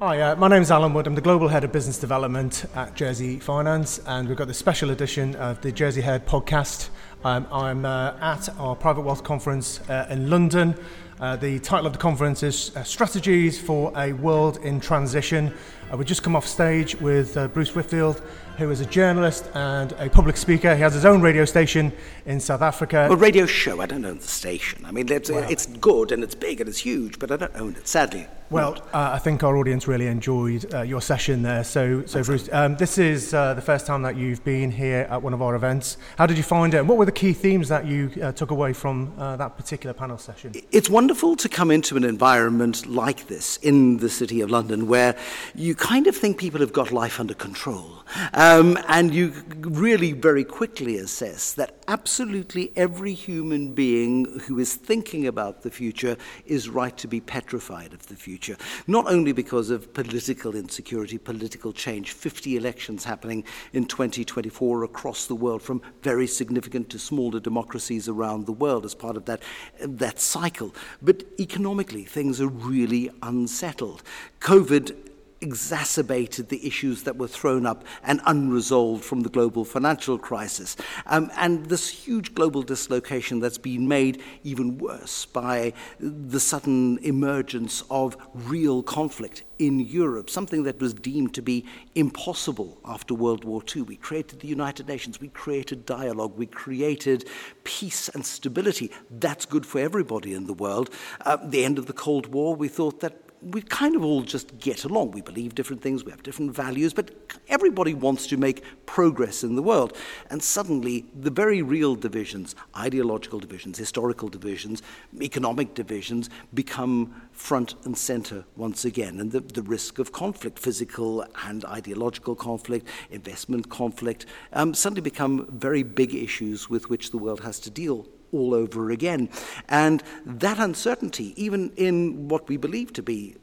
Hi, uh, my name is Allan Wood. I'm the Global Head of Business Development at Jersey Finance, and we've got the special edition of the Jersey Head podcast. Um, I'm uh, at our private wealth conference uh, in London. Uh, the title of the conference is uh, Strategies for a World in Transition. Uh, we've just come off stage with uh, Bruce Whitfield, who is a journalist and a public speaker. He has his own radio station in South Africa. Well, radio show, I don't own the station. I mean, it's, it's good and it's big and it's huge, but I don't own it, sadly. Well, uh, I think our audience really enjoyed uh, your session there. So, so Bruce, um, this is uh, the first time that you've been here at one of our events. How did you find it? And what were the key themes that you uh, took away from uh, that particular panel session? It's wonderful to come into an environment like this in the City of London where you kind of think people have got life under control. Um, and you really very quickly assess that absolutely every human being who is thinking about the future is right to be petrified of the future. Not only because of political insecurity, political change, 50 elections happening in 2024 across the world, from very significant to smaller democracies around the world as part of that, that cycle, but economically, things are really unsettled. COVID exacerbated the issues that were thrown up and unresolved from the global financial crisis. Um, and this huge global dislocation that's been made even worse by the sudden emergence of real conflict in Europe, something that was deemed to be impossible after World War II. We created the United Nations, we created dialogue, we created peace and stability. That's good for everybody in the world. Uh, the end of the Cold War, we thought that we kind of all just get along. We believe different things, we have different values, but everybody wants to make progress in the world. And suddenly, the very real divisions, ideological divisions, historical divisions, economic divisions, become front and center once again. And the, the risk of conflict, physical and ideological conflict, investment conflict, um, suddenly become very big issues with which the world has to deal all over again. And that uncertainty, even in what we believe to be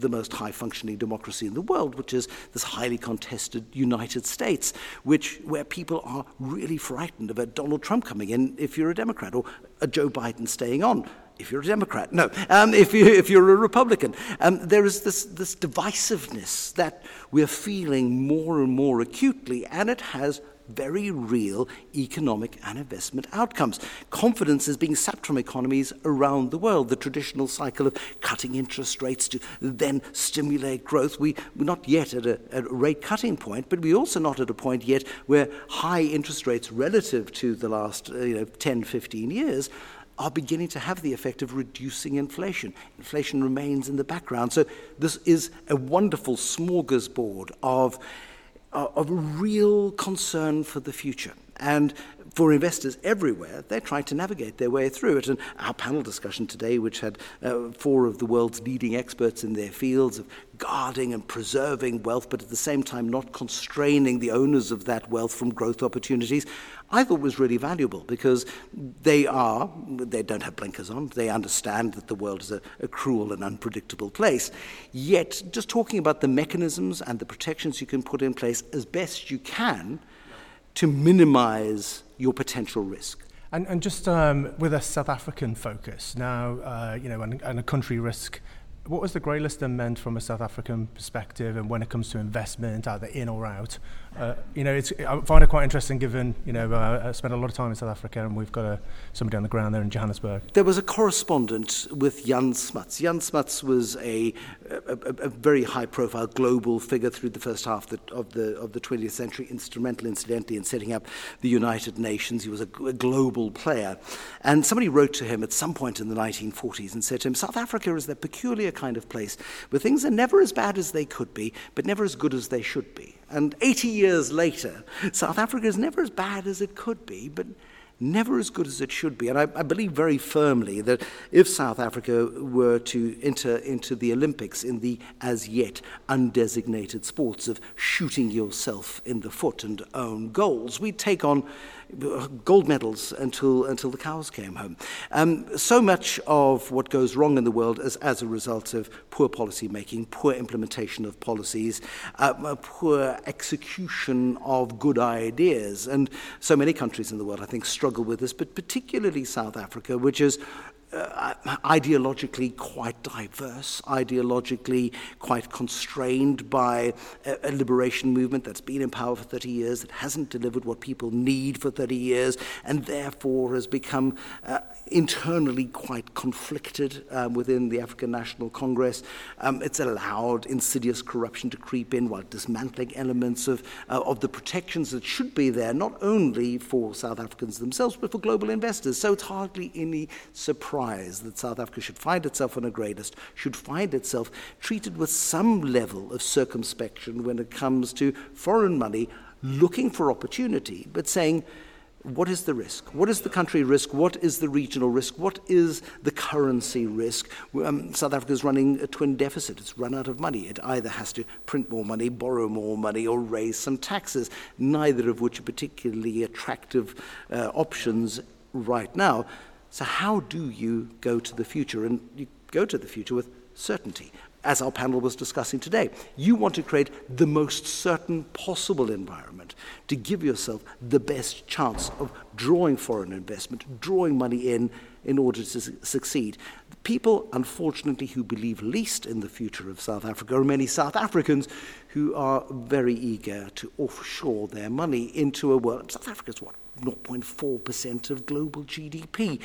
the most high functioning democracy in the world, which is this highly contested United States, which where people are really frightened about Donald Trump coming in if you're a Democrat or a Joe Biden staying on. If you're a Democrat, no. Um, if, you, if you're a Republican, um, there is this, this divisiveness that we're feeling more and more acutely, and it has very real economic and investment outcomes. Confidence is being sapped from economies around the world. The traditional cycle of cutting interest rates to then stimulate growth. We, we're not yet at a, at a rate cutting point, but we're also not at a point yet where high interest rates relative to the last uh, you know, 10, 15 years are beginning to have the effect of reducing inflation. Inflation remains in the background. So, this is a wonderful smorgasbord of of real concern for the future. And for investors everywhere, they're trying to navigate their way through it. And our panel discussion today, which had uh, four of the world's leading experts in their fields of guarding and preserving wealth, but at the same time not constraining the owners of that wealth from growth opportunities, I thought was really valuable because they are, they don't have blinkers on, they understand that the world is a, a cruel and unpredictable place. Yet, just talking about the mechanisms and the protections you can put in place as best you can to minimize your potential risk. And, and just um, with a South African focus now, uh, you know, and, and a country risk what was the grey list then meant from a South African perspective and when it comes to investment, either in or out? Uh, you know, it's, I find it quite interesting given, you know, uh, I spent a lot of time in South Africa and we've got a, somebody on the ground there in Johannesburg. There was a correspondent with Jan Smuts. Jan Smuts was a, a, a very high profile global figure through the first half of the, of the, of the 20th century, instrumental, incidentally, in setting up the United Nations. He was a, a global player. And somebody wrote to him at some point in the 1940s and said to him, South Africa is that peculiar kind of place where things are never as bad as they could be, but never as good as they should be. And 80 years later, South Africa is never as bad as it could be, but never as good as it should be. And I, I, believe very firmly that if South Africa were to enter into the Olympics in the as yet undesignated sports of shooting yourself in the foot and own goals, we'd take on gold medals until, until the cows came home. Um, so much of what goes wrong in the world is as a result of poor policy making, poor implementation of policies, uh, poor execution of good ideas. And so many countries in the world, I think, struggle with this, but particularly South Africa, which is uh, ideologically quite diverse, ideologically quite constrained by a, a, liberation movement that's been in power for 30 years, that hasn't delivered what people need for 30 years, and therefore has become uh, internally quite conflicted um, within the African National Congress. Um, it's allowed insidious corruption to creep in while dismantling elements of, uh, of the protections that should be there, not only for South Africans themselves, but for global investors. So it's hardly any surprise that South Africa should find itself on a grey list, should find itself treated with some level of circumspection when it comes to foreign money looking for opportunity, but saying, what is the risk? What is the country risk? What is the regional risk? What is the currency risk? Um, South Africa is running a twin deficit. It's run out of money. It either has to print more money, borrow more money, or raise some taxes, neither of which are particularly attractive uh, options right now. So, how do you go to the future? And you go to the future with certainty as our panel was discussing today. You want to create the most certain possible environment to give yourself the best chance of drawing foreign investment, drawing money in in order to su- succeed. People, unfortunately, who believe least in the future of South Africa are many South Africans who are very eager to offshore their money into a world. South Africa's what? 0.4% of global GDP.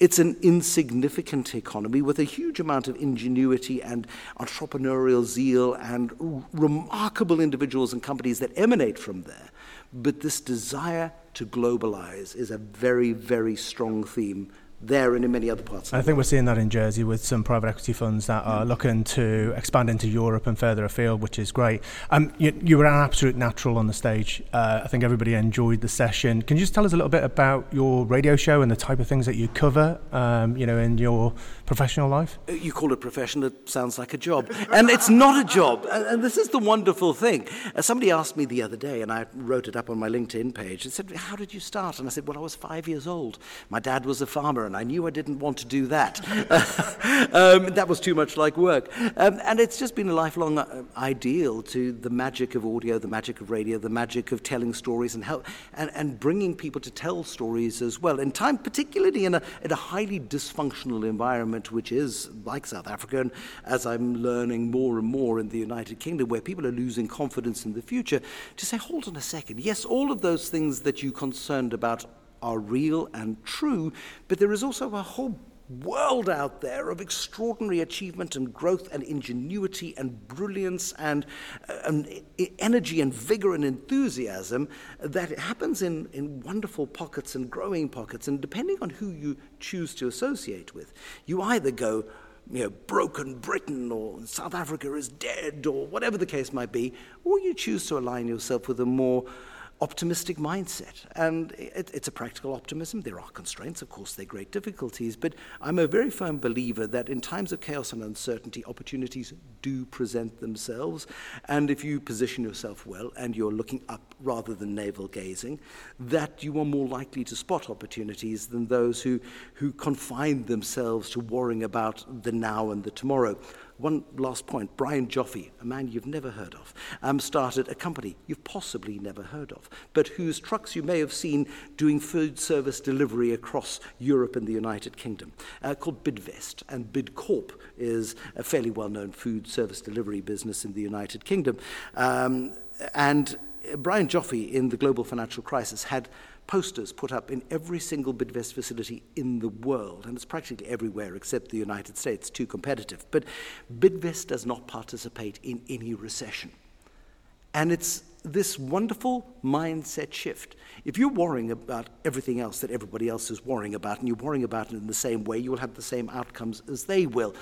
It's an insignificant economy with a huge amount of ingenuity and entrepreneurial zeal and r- remarkable individuals and companies that emanate from there. But this desire to globalize is a very, very strong theme there and in many other parts. I think we're seeing that in Jersey with some private equity funds that are looking to expand into Europe and further afield, which is great. Um, you, you were an absolute natural on the stage. Uh, I think everybody enjoyed the session. Can you just tell us a little bit about your radio show and the type of things that you cover, um, you know, in your professional life? Uh, you call it profession, it sounds like a job. and it's not a job. And, and this is the wonderful thing. Uh, somebody asked me the other day, and I wrote it up on my LinkedIn page, and said, How did you start? And I said, Well, I was five years old. My dad was a farmer and I knew I didn't want to do that. um, that was too much like work. Um, and it's just been a lifelong uh, ideal to the magic of audio, the magic of radio, the magic of telling stories and, help, and, and bringing people to tell stories as well. In time, particularly in a, in a highly dysfunctional environment, which is like South Africa, and as I'm learning more and more in the United Kingdom, where people are losing confidence in the future, to say, hold on a second, yes, all of those things that you're concerned about are real and true, but there is also a whole world out there of extraordinary achievement and growth and ingenuity and brilliance and, uh, and energy and vigor and enthusiasm that happens in, in wonderful pockets and growing pockets. And depending on who you choose to associate with, you either go, you know, broken Britain or South Africa is dead or whatever the case might be, or you choose to align yourself with a more optimistic mindset. And it, it's a practical optimism. There are constraints, of course, there are great difficulties, but I'm a very firm believer that in times of chaos and uncertainty, opportunities do present themselves. And if you position yourself well and you're looking up rather than navel gazing, that you are more likely to spot opportunities than those who, who confine themselves to worrying about the now and the tomorrow. One last point Brian Joffe, a man you've never heard of, um, started a company you've possibly never heard of, but whose trucks you may have seen doing food service delivery across Europe and the United Kingdom, uh, called Bidvest. And Bidcorp is a fairly well known food service delivery business in the United Kingdom. Um, and Brian Joffe, in the global financial crisis, had posters put up in every single Bidvest facility in the world, and it's practically everywhere except the United States, too competitive. But Bidvest does not participate in any recession. And it's this wonderful mindset shift. If you're worrying about everything else that everybody else is worrying about, and you're worrying about it in the same way, you will have the same outcomes as they will.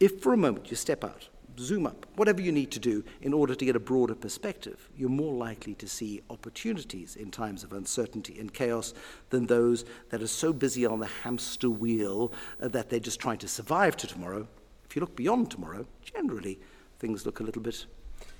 If for a moment you step out zoom up, whatever you need to do in order to get a broader perspective, you're more likely to see opportunities in times of uncertainty and chaos than those that are so busy on the hamster wheel uh, that they're just trying to survive to tomorrow. If you look beyond tomorrow, generally things look a little bit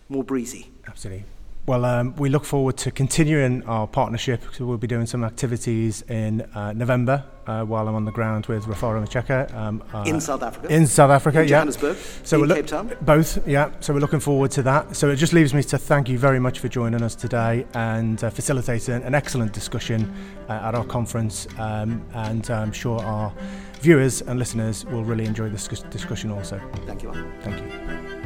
more breezy. Absolutely. Well, um, we look forward to continuing our partnership. So we'll be doing some activities in uh, November uh, while I'm on the ground with Rafara Macheka. Um, uh, in South Africa? In South Africa, in yeah. Johannesburg? So in we're Cape Town? Both, yeah. So we're looking forward to that. So it just leaves me to thank you very much for joining us today and uh, facilitating an excellent discussion uh, at our conference. Um, and I'm sure our viewers and listeners will really enjoy this discussion also. Thank you. Thank you.